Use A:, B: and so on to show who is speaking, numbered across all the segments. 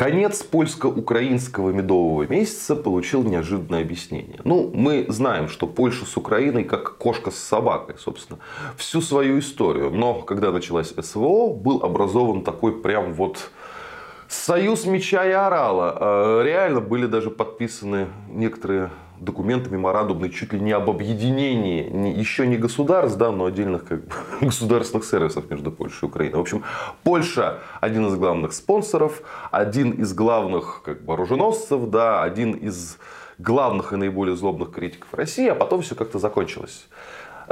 A: Конец польско-украинского медового месяца получил неожиданное объяснение. Ну, мы знаем, что Польша с Украиной как кошка с собакой, собственно, всю свою историю. Но когда началась СВО, был образован такой прям вот союз меча и орала. А, реально были даже подписаны некоторые документы меморандумные чуть ли не об объединении еще не государств, да, но отдельных как государственных сервисов между Польшей и Украиной. В общем, Польша один из главных спонсоров, один из главных как бы, оруженосцев, да, один из главных и наиболее злобных критиков России, а потом все как-то закончилось.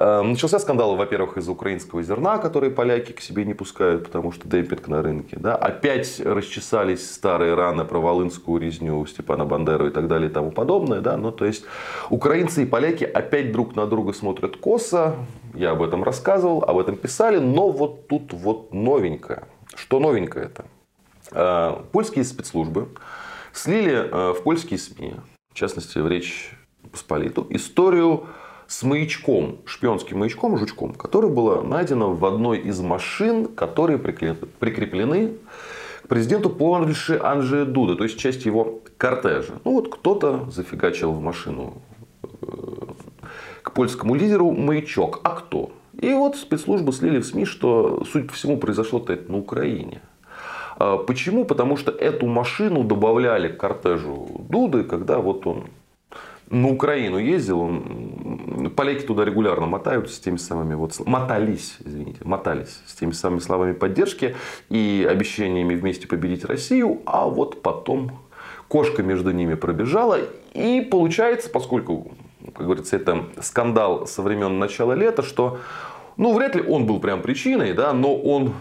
A: Эм, начался скандал, во-первых, из-за украинского зерна, который поляки к себе не пускают, потому что демпинг на рынке. Да? Опять расчесались старые раны про волынскую резню Степана Бандеру и так далее и тому подобное. Да? Ну, то есть украинцы и поляки опять друг на друга смотрят косо. Я об этом рассказывал, об этом писали. Но вот тут вот новенькое. Что новенькое это? Э, польские спецслужбы слили э, в польские СМИ, в частности в Речь Посполиту, историю с маячком, шпионским маячком, жучком, который было найдено в одной из машин, которые прикреплены к президенту Польши Анджея Дуда, то есть часть его кортежа. Ну вот кто-то зафигачил в машину э, к польскому лидеру маячок. А кто? И вот спецслужбы слили в СМИ, что, судя по всему, произошло-то это на Украине. А почему? Потому что эту машину добавляли к кортежу Дуды, когда вот он на Украину ездил, он, поляки туда регулярно мотаются с теми самыми, вот, мотались, извините, мотались с теми самыми словами поддержки и обещаниями вместе победить Россию, а вот потом кошка между ними пробежала. И получается, поскольку, как говорится, это скандал со времен начала лета, что ну, вряд ли он был прям причиной, да, но он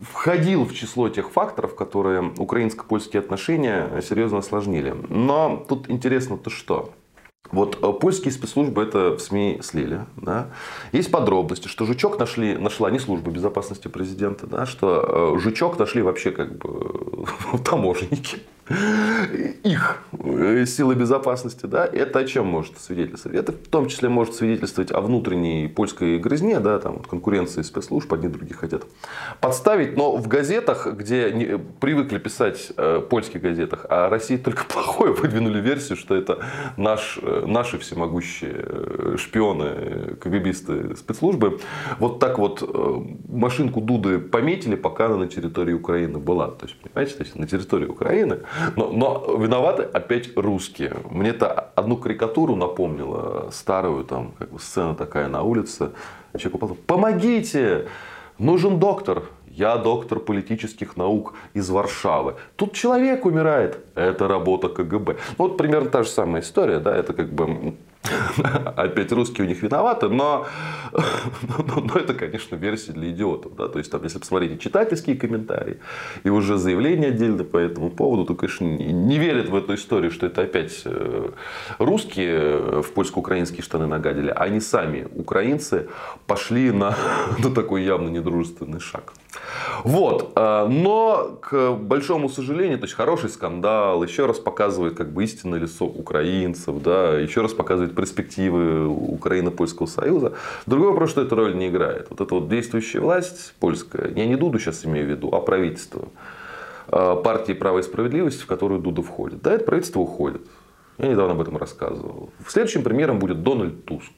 A: входил в число тех факторов, которые украинско-польские отношения серьезно осложнили. Но тут интересно-то что? Вот э, польские спецслужбы это в СМИ слили. Да? Есть подробности, что жучок нашли, нашла не служба безопасности президента, да, что э, жучок нашли вообще как бы таможенники их э, силы безопасности, да, это о чем может свидетельствовать? Это в том числе может свидетельствовать о внутренней польской грызне, да, там, конкуренции спецслужб, одни другие хотят подставить, но в газетах, где не, привыкли писать, э, польских газетах, а России только плохое, выдвинули версию, что это наш, э, наши всемогущие э, шпионы, КГБисты спецслужбы, вот так вот машинку Дуды пометили, пока она на территории Украины была. То есть, понимаете, то есть на территории Украины но, но виноваты опять русские. Мне это одну карикатуру напомнило, старую, там, как бы сцена такая на улице. Человек упал, помогите, нужен доктор. Я доктор политических наук из Варшавы. Тут человек умирает. Это работа КГБ. Ну, вот примерно та же самая история. Да? Это как бы Опять русские у них виноваты, но, но, но это, конечно, версия для идиотов. Да? То есть, там, если посмотреть читательские комментарии и уже заявления отдельно по этому поводу, то, конечно, не, верят в эту историю, что это опять э, русские в польско-украинские штаны нагадили, а они сами, украинцы, пошли на, на такой явно недружественный шаг. Вот. Э, но, к большому сожалению, то есть хороший скандал, еще раз показывает как бы истинное лицо украинцев, да, еще раз показывает перспективы Украины-Польского союза. Другой вопрос, что эта роль не играет. Вот эта вот действующая власть польская, я не Дуду сейчас имею в виду, а правительство э, партии «Право и справедливость», в которую Дуда входит. Да, это правительство уходит. Я недавно об этом рассказывал. Следующим примером будет Дональд Туск.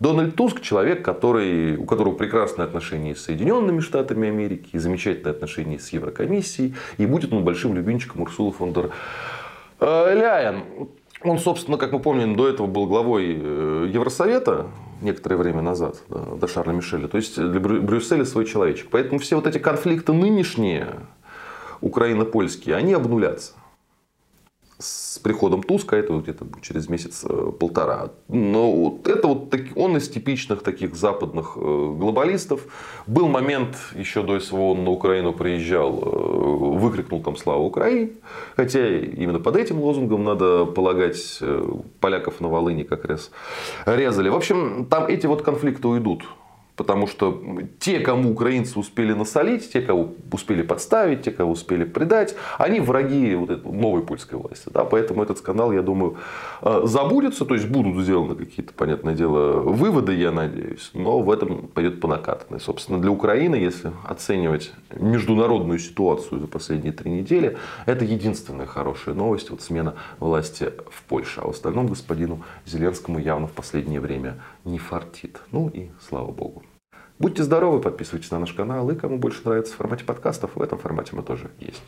A: Дональд Туск человек, который, у которого прекрасные отношения с Соединенными Штатами Америки, замечательные отношения с Еврокомиссией, и будет он большим любимчиком Урсулы фон дер Ляйен. Он, собственно, как мы помним, до этого был главой э, Евросовета некоторое время назад, до Шарля Мишеля. То есть для Брюсселя свой человечек. Поэтому все вот эти конфликты нынешние, украино-польские, они обнулятся с приходом Туска, это где-то через месяц-полтора. Э, Но вот это вот он из типичных таких западных э, глобалистов. Был момент, еще до СВО он на Украину приезжал, э, выкрикнул там «Слава Украине!». Хотя именно под этим лозунгом, надо полагать, поляков на Волыне как раз резали. В общем, там эти вот конфликты уйдут Потому что те, кому украинцы успели насолить, те, кого успели подставить, те, кого успели предать, они враги вот этой новой польской власти. Да? Поэтому этот скандал, я думаю, э, забудется. То есть будут сделаны какие-то, понятное дело, выводы, я надеюсь. Но в этом пойдет по накатанной. Собственно, для Украины, если оценивать международную ситуацию за последние три недели, это единственная хорошая новость. Вот смена власти в Польше. А в остальном господину Зеленскому явно в последнее время не фартит. Ну и слава богу. Будьте здоровы, подписывайтесь на наш канал. И кому больше нравится в формате подкастов, в этом формате мы тоже есть.